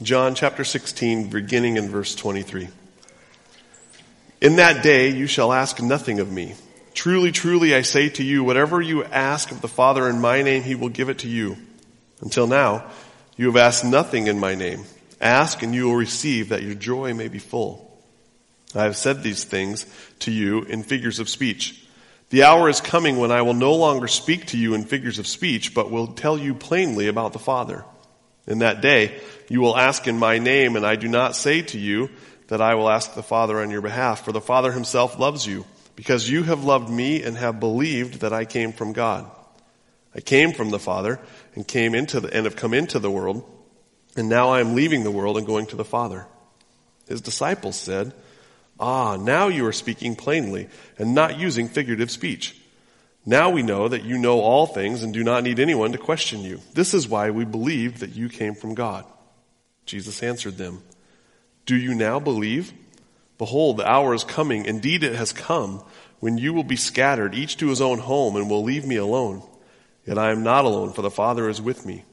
John chapter 16, beginning in verse 23. In that day you shall ask nothing of me. Truly, truly, I say to you, whatever you ask of the Father in my name, he will give it to you. Until now, you have asked nothing in my name. Ask and you will receive that your joy may be full. I have said these things to you in figures of speech. The hour is coming when I will no longer speak to you in figures of speech, but will tell you plainly about the Father. In that day, you will ask in my name, and I do not say to you that I will ask the Father on your behalf, for the Father himself loves you, because you have loved me and have believed that I came from God. I came from the Father and came into the, and have come into the world, and now I am leaving the world and going to the Father. His disciples said, Ah, now you are speaking plainly and not using figurative speech. Now we know that you know all things and do not need anyone to question you. This is why we believed that you came from God. Jesus answered them, Do you now believe? Behold, the hour is coming. Indeed, it has come when you will be scattered, each to his own home, and will leave me alone. Yet I am not alone, for the Father is with me.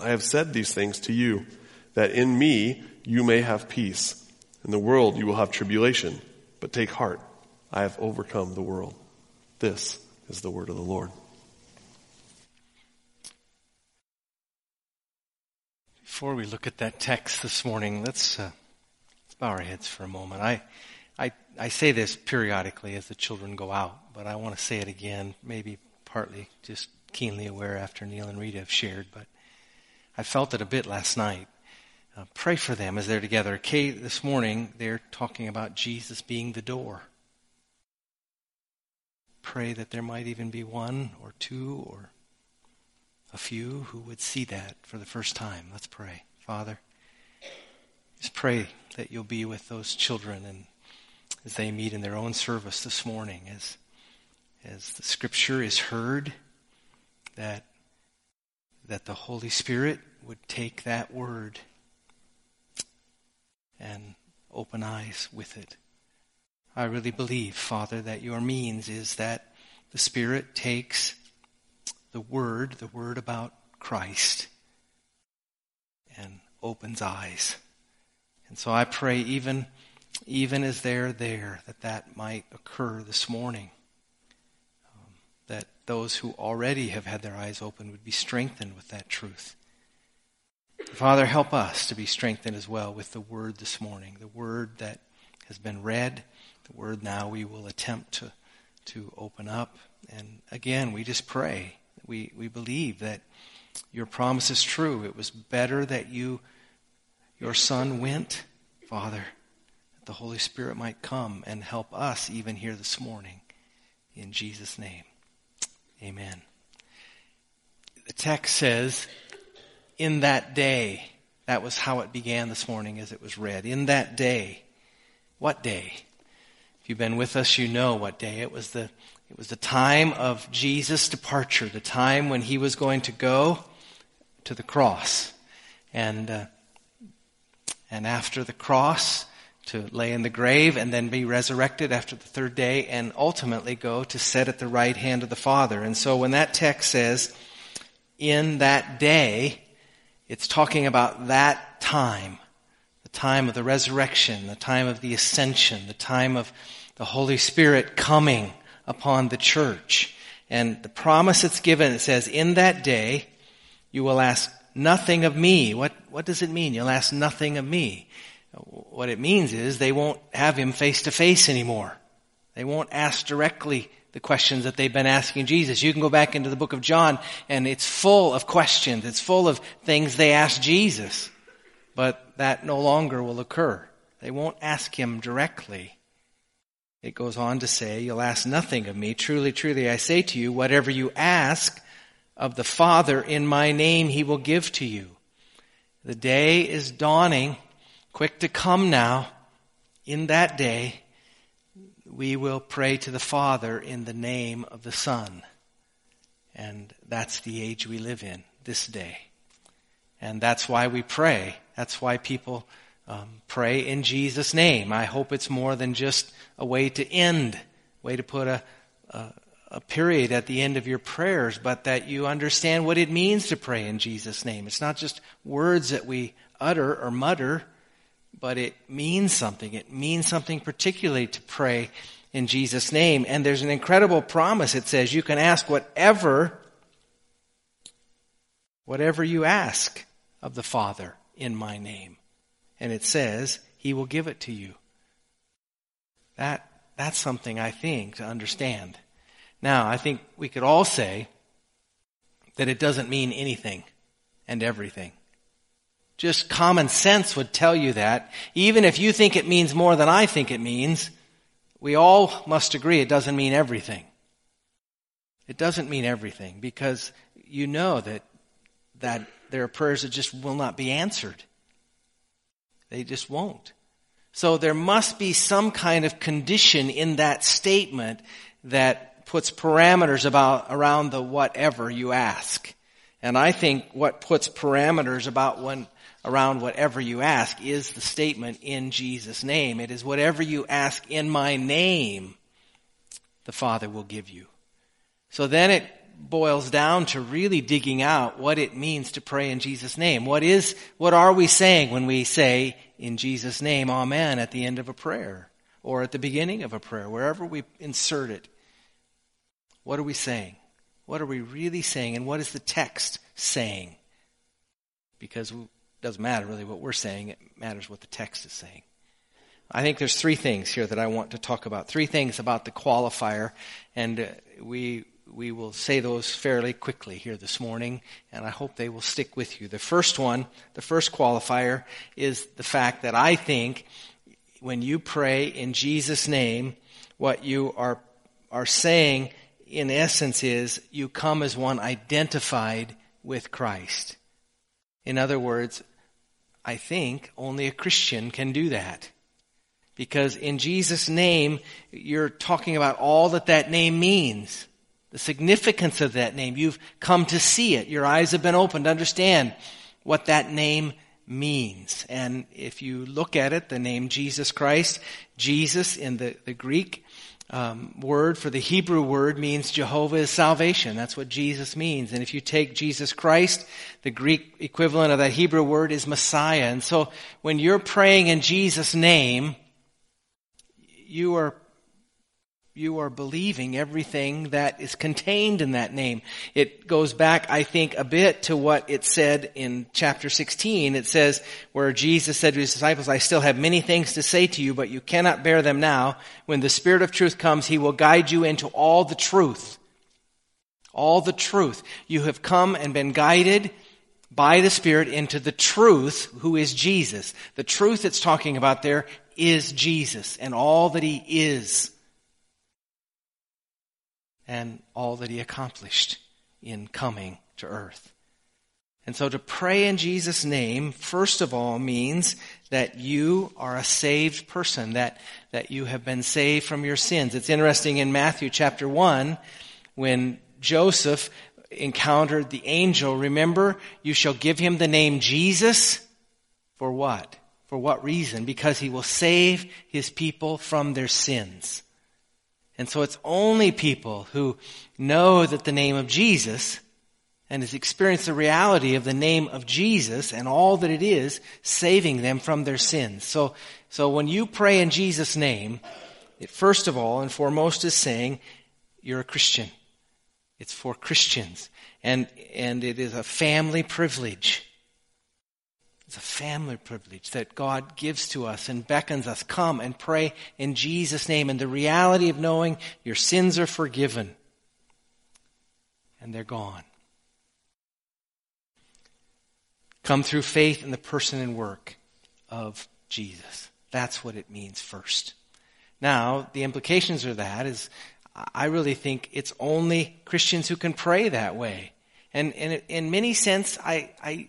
I have said these things to you, that in me you may have peace. In the world you will have tribulation, but take heart. I have overcome the world. This is the word of the Lord. Before we look at that text this morning, let's, uh, bow our heads for a moment. I, I, I say this periodically as the children go out, but I want to say it again, maybe partly just keenly aware after Neil and Rita have shared, but I felt it a bit last night. Uh, pray for them as they're together. Kay, this morning, they're talking about Jesus being the door. Pray that there might even be one or two or a few who would see that for the first time. Let's pray. Father, just pray that you'll be with those children and as they meet in their own service this morning, as, as the scripture is heard, that, that the Holy Spirit would take that word and open eyes with it. I really believe, Father, that your means is that the Spirit takes the Word, the Word about Christ, and opens eyes. And so I pray, even, even as they're there, that that might occur this morning. Um, that those who already have had their eyes open would be strengthened with that truth. Father, help us to be strengthened as well with the word this morning, the word that has been read, the word now we will attempt to, to open up. And again, we just pray. We, we believe that your promise is true. It was better that you, your son went, Father, that the Holy Spirit might come and help us even here this morning. In Jesus' name, amen. The text says, in that day. That was how it began this morning as it was read. In that day. What day? You've been with us, you know what day. It was the, it was the time of Jesus' departure, the time when he was going to go to the cross. And, uh, and after the cross, to lay in the grave and then be resurrected after the third day and ultimately go to sit at the right hand of the Father. And so when that text says, in that day, it's talking about that time, the time of the resurrection, the time of the ascension, the time of the Holy Spirit coming upon the church. And the promise it's given, it says, in that day, you will ask nothing of me. What, what does it mean? You'll ask nothing of me. What it means is they won't have him face to face anymore. They won't ask directly the questions that they've been asking Jesus. You can go back into the book of John and it's full of questions. It's full of things they ask Jesus. But that no longer will occur. They won't ask him directly. It goes on to say, you'll ask nothing of me. Truly, truly, I say to you, whatever you ask of the Father in my name, he will give to you. The day is dawning, quick to come now. In that day, we will pray to the Father in the name of the Son. And that's the age we live in this day. And that's why we pray. That's why people um, pray in Jesus' name. I hope it's more than just a way to end, way to put a, a, a period at the end of your prayers, but that you understand what it means to pray in Jesus' name. It's not just words that we utter or mutter, but it means something. It means something particularly to pray in Jesus' name. And there's an incredible promise. It says you can ask whatever, whatever you ask of the Father in my name. And it says he will give it to you. That, that's something I think to understand. Now, I think we could all say that it doesn't mean anything and everything. Just common sense would tell you that. Even if you think it means more than I think it means, we all must agree it doesn't mean everything. It doesn't mean everything because you know that, that there are prayers that just will not be answered. They just won't. So there must be some kind of condition in that statement that puts parameters about, around the whatever you ask. And I think what puts parameters about when, around whatever you ask is the statement in Jesus' name. It is whatever you ask in my name, the Father will give you. So then it boils down to really digging out what it means to pray in Jesus' name. What is, what are we saying when we say in Jesus' name, Amen at the end of a prayer or at the beginning of a prayer, wherever we insert it? What are we saying? What are we really saying? And what is the text saying? Because it doesn't matter really what we're saying, it matters what the text is saying. I think there's three things here that I want to talk about. Three things about the qualifier, and uh, we we will say those fairly quickly here this morning, and I hope they will stick with you. The first one, the first qualifier, is the fact that I think when you pray in Jesus' name, what you are are saying in essence is you come as one identified with Christ. In other words, I think only a Christian can do that. Because in Jesus' name, you're talking about all that that name means. The significance of that name. You've come to see it. Your eyes have been opened to understand what that name means. And if you look at it, the name Jesus Christ, Jesus in the, the Greek um, word for the Hebrew word means Jehovah is salvation. That's what Jesus means. And if you take Jesus Christ, the Greek equivalent of that Hebrew word is Messiah. And so when you're praying in Jesus' name, you are you are believing everything that is contained in that name. It goes back, I think, a bit to what it said in chapter 16. It says, where Jesus said to his disciples, I still have many things to say to you, but you cannot bear them now. When the Spirit of truth comes, He will guide you into all the truth. All the truth. You have come and been guided by the Spirit into the truth, who is Jesus. The truth it's talking about there is Jesus and all that He is and all that he accomplished in coming to earth. And so to pray in Jesus' name, first of all, means that you are a saved person, that, that you have been saved from your sins. It's interesting in Matthew chapter 1, when Joseph encountered the angel, remember, you shall give him the name Jesus. For what? For what reason? Because he will save his people from their sins. And so it's only people who know that the name of Jesus and has experienced the reality of the name of Jesus and all that it is saving them from their sins. So, so when you pray in Jesus' name, it first of all and foremost is saying you're a Christian. It's for Christians. And, and it is a family privilege it's a family privilege that God gives to us and beckons us. Come and pray in Jesus' name. And the reality of knowing your sins are forgiven and they're gone. Come through faith in the person and work of Jesus. That's what it means first. Now, the implications of that is I really think it's only Christians who can pray that way. And, and in many sense, I, I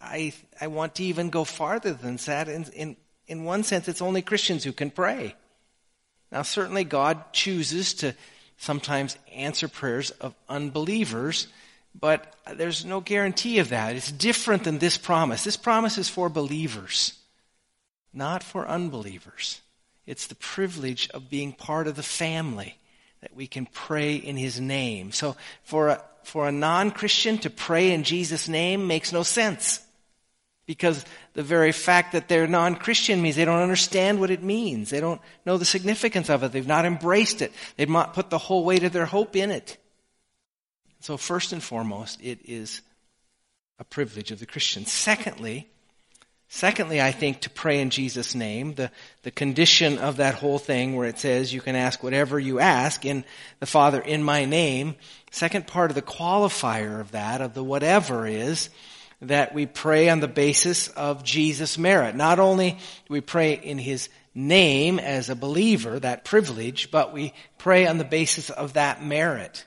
I, I want to even go farther than that. In, in, in one sense, it's only Christians who can pray. Now, certainly God chooses to sometimes answer prayers of unbelievers, but there's no guarantee of that. It's different than this promise. This promise is for believers, not for unbelievers. It's the privilege of being part of the family that we can pray in his name. So for a, for a non-Christian to pray in Jesus' name makes no sense. Because the very fact that they're non-Christian means they don't understand what it means. They don't know the significance of it. They've not embraced it. They've not put the whole weight of their hope in it. So first and foremost, it is a privilege of the Christian. Secondly, Secondly, I think to pray in Jesus' name, the, the condition of that whole thing where it says you can ask whatever you ask in the Father in my name, second part of the qualifier of that, of the whatever is, that we pray on the basis of Jesus' merit. Not only do we pray in His name as a believer, that privilege, but we pray on the basis of that merit.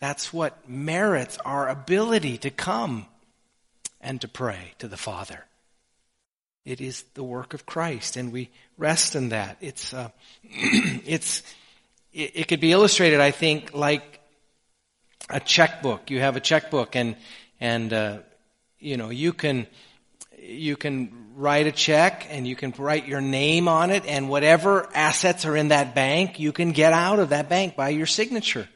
That's what merits our ability to come and to pray to the Father. It is the work of Christ, and we rest in that. It's, uh, it's, it, it, could be illustrated, I think, like a checkbook. You have a checkbook, and and uh, you know you can you can write a check, and you can write your name on it, and whatever assets are in that bank, you can get out of that bank by your signature.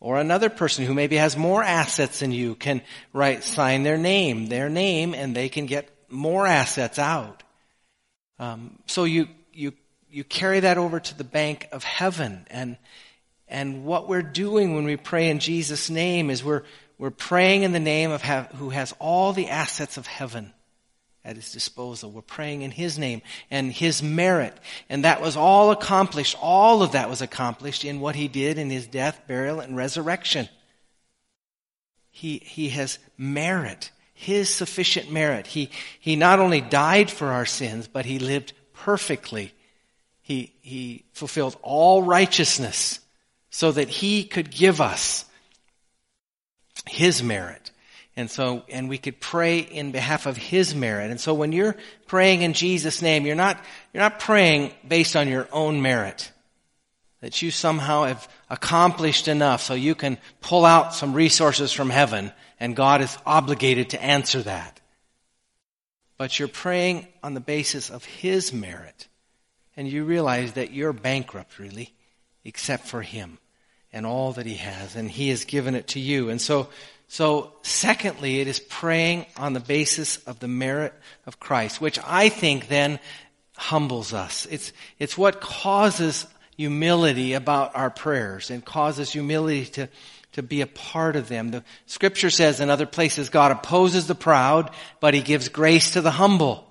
Or another person who maybe has more assets than you can write, sign their name, their name, and they can get more assets out. Um, so you, you, you carry that over to the bank of heaven. And, and what we're doing when we pray in Jesus' name is we're, we're praying in the name of who has all the assets of heaven at his disposal. We're praying in his name and his merit. And that was all accomplished. All of that was accomplished in what he did in his death, burial, and resurrection. He, he has merit, his sufficient merit. He, he not only died for our sins, but he lived perfectly. He, he fulfilled all righteousness so that he could give us his merit. And so, and we could pray in behalf of His merit. And so when you're praying in Jesus' name, you're not, you're not praying based on your own merit. That you somehow have accomplished enough so you can pull out some resources from heaven and God is obligated to answer that. But you're praying on the basis of His merit. And you realize that you're bankrupt really, except for Him and all that He has. And He has given it to you. And so, so, secondly, it is praying on the basis of the merit of Christ, which I think then humbles us. It's, it's what causes humility about our prayers and causes humility to, to be a part of them. The scripture says in other places, God opposes the proud, but he gives grace to the humble.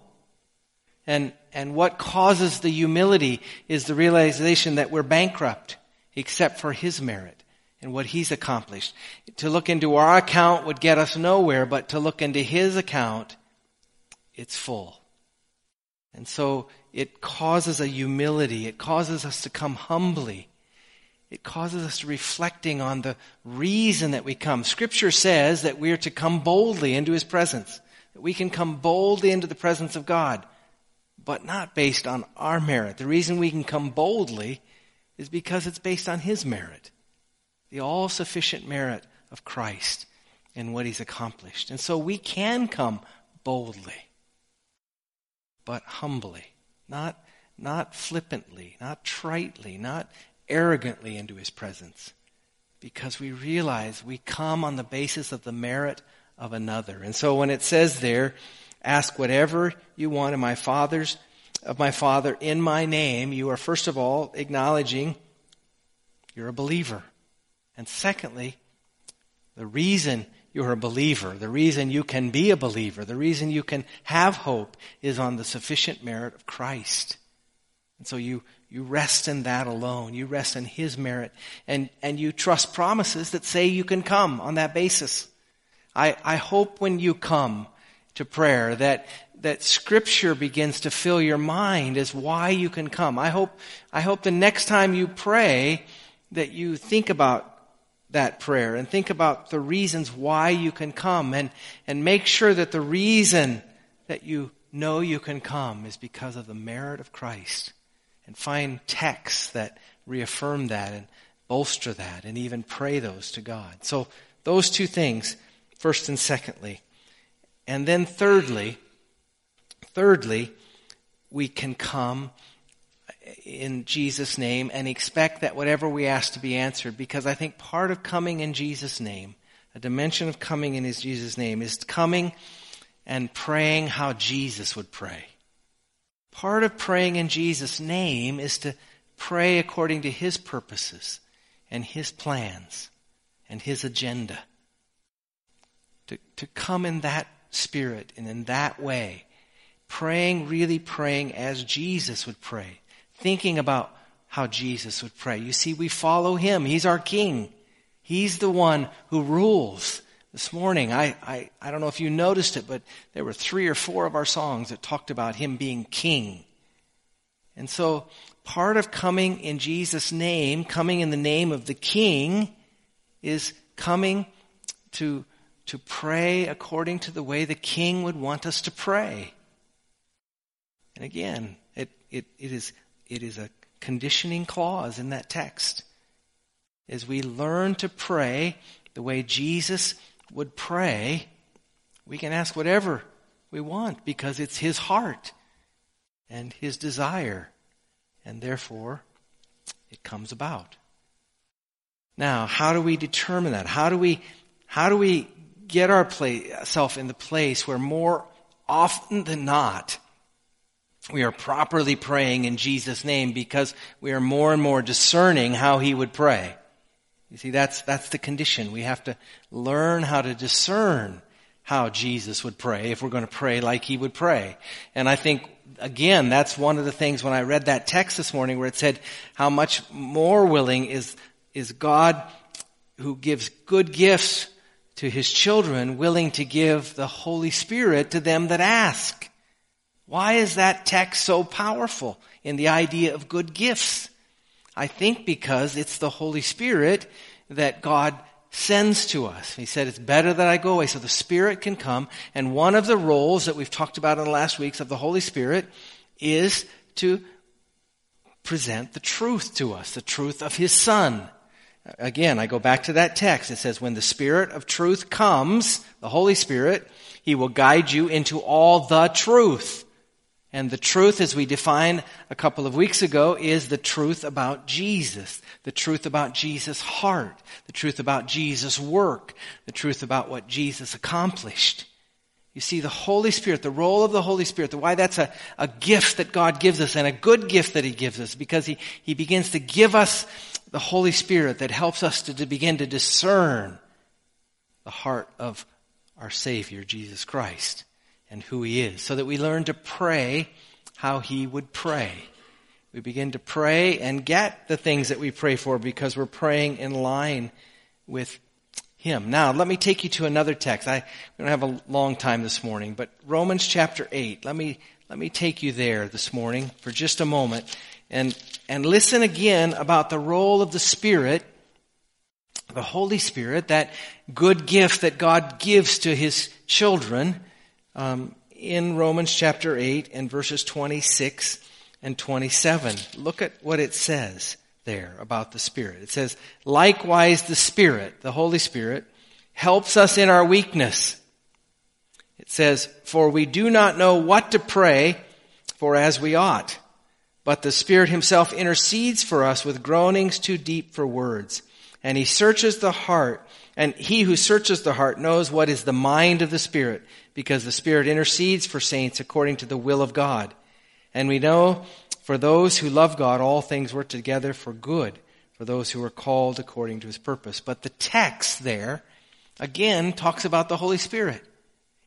And, and what causes the humility is the realization that we're bankrupt except for his merit and what he's accomplished. To look into our account would get us nowhere, but to look into his account, it's full. And so it causes a humility. It causes us to come humbly. It causes us to reflecting on the reason that we come. Scripture says that we are to come boldly into his presence. That we can come boldly into the presence of God, but not based on our merit. The reason we can come boldly is because it's based on his merit the all sufficient merit of Christ and what he's accomplished. And so we can come boldly, but humbly, not, not flippantly, not tritely, not arrogantly into his presence, because we realize we come on the basis of the merit of another. And so when it says there, ask whatever you want in my father's of my father in my name, you are first of all acknowledging you're a believer. And secondly, the reason you're a believer, the reason you can be a believer, the reason you can have hope is on the sufficient merit of Christ. And so you, you rest in that alone. You rest in His merit. And, and you trust promises that say you can come on that basis. I, I hope when you come to prayer that, that scripture begins to fill your mind is why you can come. I hope, I hope the next time you pray that you think about that prayer and think about the reasons why you can come and, and make sure that the reason that you know you can come is because of the merit of Christ. And find texts that reaffirm that and bolster that and even pray those to God. So those two things, first and secondly. And then thirdly, thirdly, we can come in Jesus' name and expect that whatever we ask to be answered because I think part of coming in Jesus' name, a dimension of coming in his Jesus' name is coming and praying how Jesus would pray. Part of praying in Jesus' name is to pray according to his purposes and his plans and his agenda. To, to come in that spirit and in that way. Praying, really praying as Jesus would pray thinking about how Jesus would pray. You see, we follow him. He's our king. He's the one who rules. This morning, I, I, I don't know if you noticed it, but there were three or four of our songs that talked about him being king. And so, part of coming in Jesus' name, coming in the name of the king, is coming to, to pray according to the way the king would want us to pray. And again, it, it, it is it is a conditioning clause in that text. As we learn to pray the way Jesus would pray, we can ask whatever we want because it's his heart and his desire. And therefore, it comes about. Now, how do we determine that? How do we, how do we get ourselves in the place where more often than not, we are properly praying in Jesus' name because we are more and more discerning how he would pray. You see, that's, that's the condition. We have to learn how to discern how Jesus would pray if we're going to pray like he would pray. And I think, again, that's one of the things when I read that text this morning where it said how much more willing is, is God who gives good gifts to his children willing to give the Holy Spirit to them that ask. Why is that text so powerful in the idea of good gifts? I think because it's the Holy Spirit that God sends to us. He said, it's better that I go away so the Spirit can come. And one of the roles that we've talked about in the last weeks of the Holy Spirit is to present the truth to us, the truth of His Son. Again, I go back to that text. It says, when the Spirit of truth comes, the Holy Spirit, He will guide you into all the truth. And the truth, as we defined a couple of weeks ago, is the truth about Jesus, the truth about Jesus' heart, the truth about Jesus' work, the truth about what Jesus accomplished. You see, the Holy Spirit, the role of the Holy Spirit, the why that's a, a gift that God gives us and a good gift that He gives us because He, He begins to give us the Holy Spirit that helps us to, to begin to discern the heart of our Savior, Jesus Christ and who He is, so that we learn to pray how He would pray. We begin to pray and get the things that we pray for because we're praying in line with Him. Now, let me take you to another text. I don't have a long time this morning, but Romans chapter 8. Let me, let me take you there this morning for just a moment and, and listen again about the role of the Spirit the Holy Spirit, that good gift that God gives to His children, um, in Romans chapter 8 and verses 26 and 27. Look at what it says there about the Spirit. It says, likewise the Spirit, the Holy Spirit, helps us in our weakness. It says, for we do not know what to pray for as we ought, but the Spirit himself intercedes for us with groanings too deep for words. And he searches the heart, and he who searches the heart knows what is the mind of the Spirit, because the Spirit intercedes for saints according to the will of God. And we know for those who love God, all things work together for good, for those who are called according to his purpose. But the text there, again, talks about the Holy Spirit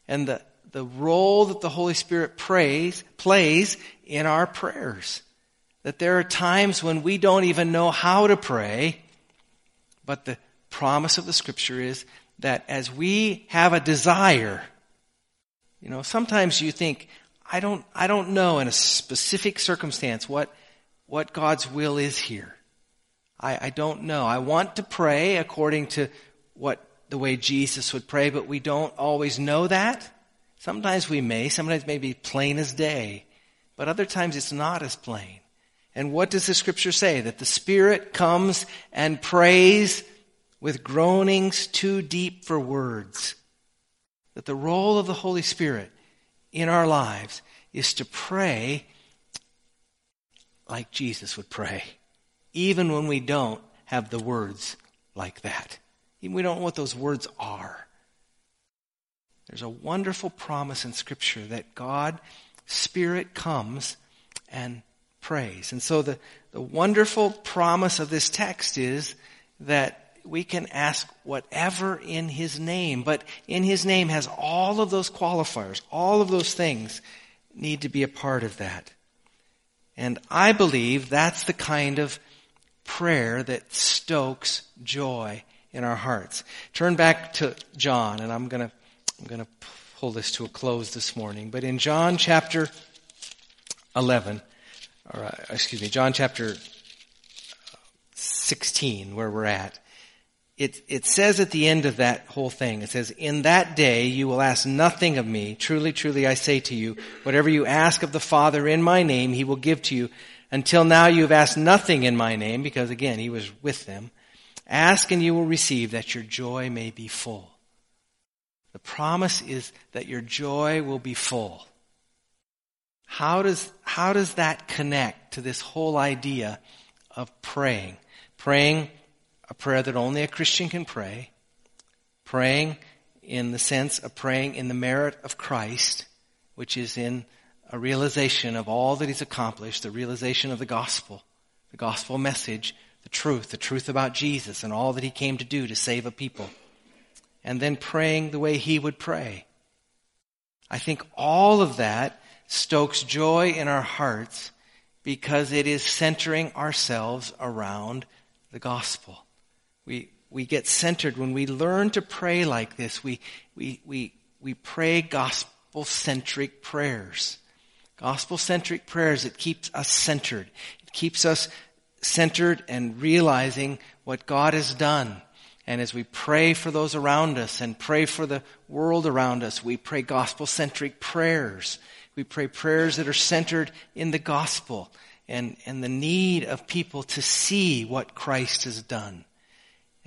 and the, the role that the Holy Spirit prays, plays in our prayers. That there are times when we don't even know how to pray, but the promise of the scripture is that as we have a desire, you know, sometimes you think, I don't, I don't know in a specific circumstance what, what God's will is here. I, I don't know. I want to pray according to what the way Jesus would pray, but we don't always know that. Sometimes we may, sometimes may be plain as day, but other times it's not as plain. And what does the scripture say? That the Spirit comes and prays with groanings too deep for words that the role of the Holy Spirit in our lives is to pray like Jesus would pray, even when we don't have the words like that. Even we don't know what those words are. There's a wonderful promise in Scripture that God, Spirit, comes and prays. And so the, the wonderful promise of this text is that we can ask whatever in His name, but in His name has all of those qualifiers, all of those things need to be a part of that. And I believe that's the kind of prayer that stokes joy in our hearts. Turn back to John, and I'm to I'm to pull this to a close this morning. But in John chapter 11, or uh, excuse me, John chapter 16, where we're at, it, it says at the end of that whole thing, it says, In that day you will ask nothing of me. Truly, truly, I say to you, whatever you ask of the Father in my name, he will give to you. Until now you have asked nothing in my name, because again, he was with them. Ask and you will receive that your joy may be full. The promise is that your joy will be full. How does, how does that connect to this whole idea of praying? Praying a prayer that only a Christian can pray, praying in the sense of praying in the merit of Christ, which is in a realization of all that he's accomplished, the realization of the gospel, the gospel message, the truth, the truth about Jesus and all that he came to do to save a people. And then praying the way he would pray. I think all of that stokes joy in our hearts because it is centering ourselves around the gospel. We, we get centered when we learn to pray like this. We, we, we, we pray gospel centric prayers. Gospel centric prayers, it keeps us centered. It keeps us centered and realizing what God has done. And as we pray for those around us and pray for the world around us, we pray gospel centric prayers. We pray prayers that are centered in the gospel and, and the need of people to see what Christ has done.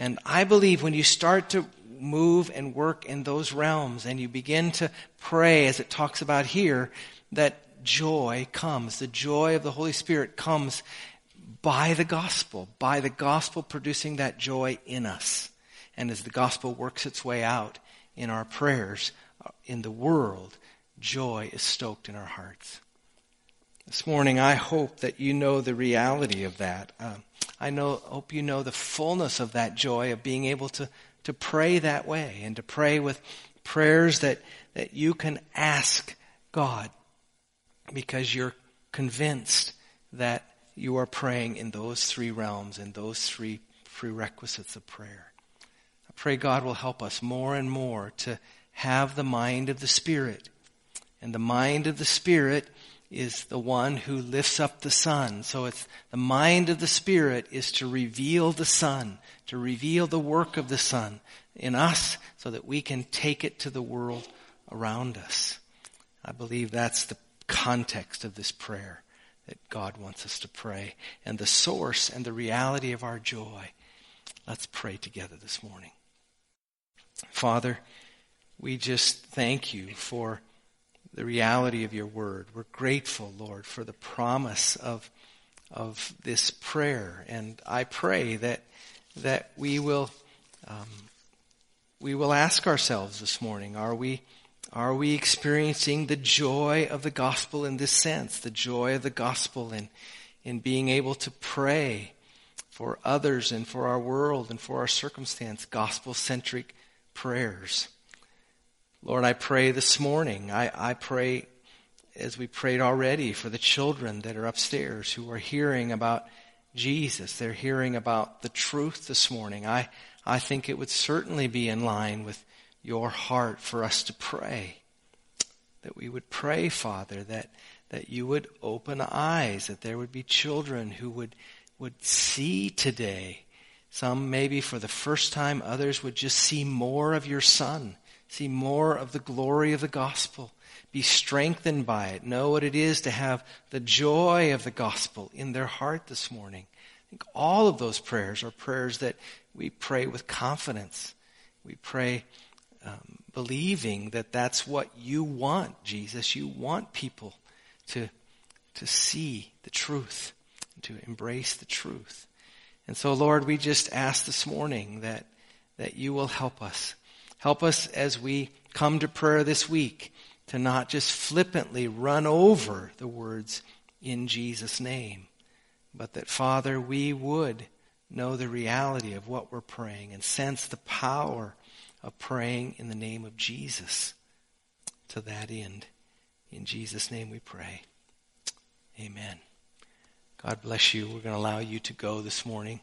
And I believe when you start to move and work in those realms and you begin to pray, as it talks about here, that joy comes. The joy of the Holy Spirit comes by the gospel, by the gospel producing that joy in us. And as the gospel works its way out in our prayers, uh, in the world, joy is stoked in our hearts. This morning, I hope that you know the reality of that. Uh, I know, hope you know the fullness of that joy of being able to, to pray that way and to pray with prayers that, that you can ask God because you're convinced that you are praying in those three realms and those three prerequisites of prayer. I pray God will help us more and more to have the mind of the Spirit. And the mind of the Spirit is the one who lifts up the Son. So it's the mind of the Spirit is to reveal the Son, to reveal the work of the Son in us so that we can take it to the world around us. I believe that's the context of this prayer that God wants us to pray and the source and the reality of our joy. Let's pray together this morning. Father, we just thank you for the reality of your word. We're grateful, Lord, for the promise of, of this prayer. And I pray that, that we will, um, we will ask ourselves this morning, are we, are we experiencing the joy of the gospel in this sense? The joy of the gospel in, in being able to pray for others and for our world and for our circumstance, gospel centric prayers. Lord, I pray this morning, I, I pray as we prayed already for the children that are upstairs who are hearing about Jesus. They're hearing about the truth this morning. I, I think it would certainly be in line with your heart for us to pray. That we would pray, Father, that, that you would open eyes, that there would be children who would, would see today. Some maybe for the first time, others would just see more of your Son see more of the glory of the gospel, be strengthened by it, know what it is to have the joy of the gospel in their heart this morning. I think all of those prayers are prayers that we pray with confidence. We pray um, believing that that's what you want, Jesus. You want people to, to see the truth. to embrace the truth. And so, Lord, we just ask this morning that, that you will help us. Help us as we come to prayer this week to not just flippantly run over the words in Jesus' name, but that, Father, we would know the reality of what we're praying and sense the power of praying in the name of Jesus to that end. In Jesus' name we pray. Amen. God bless you. We're going to allow you to go this morning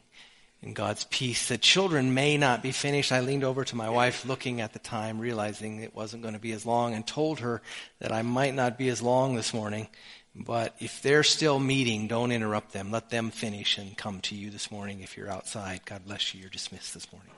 in God's peace. The children may not be finished. I leaned over to my wife looking at the time, realizing it wasn't going to be as long, and told her that I might not be as long this morning. But if they're still meeting, don't interrupt them. Let them finish and come to you this morning if you're outside. God bless you. You're dismissed this morning.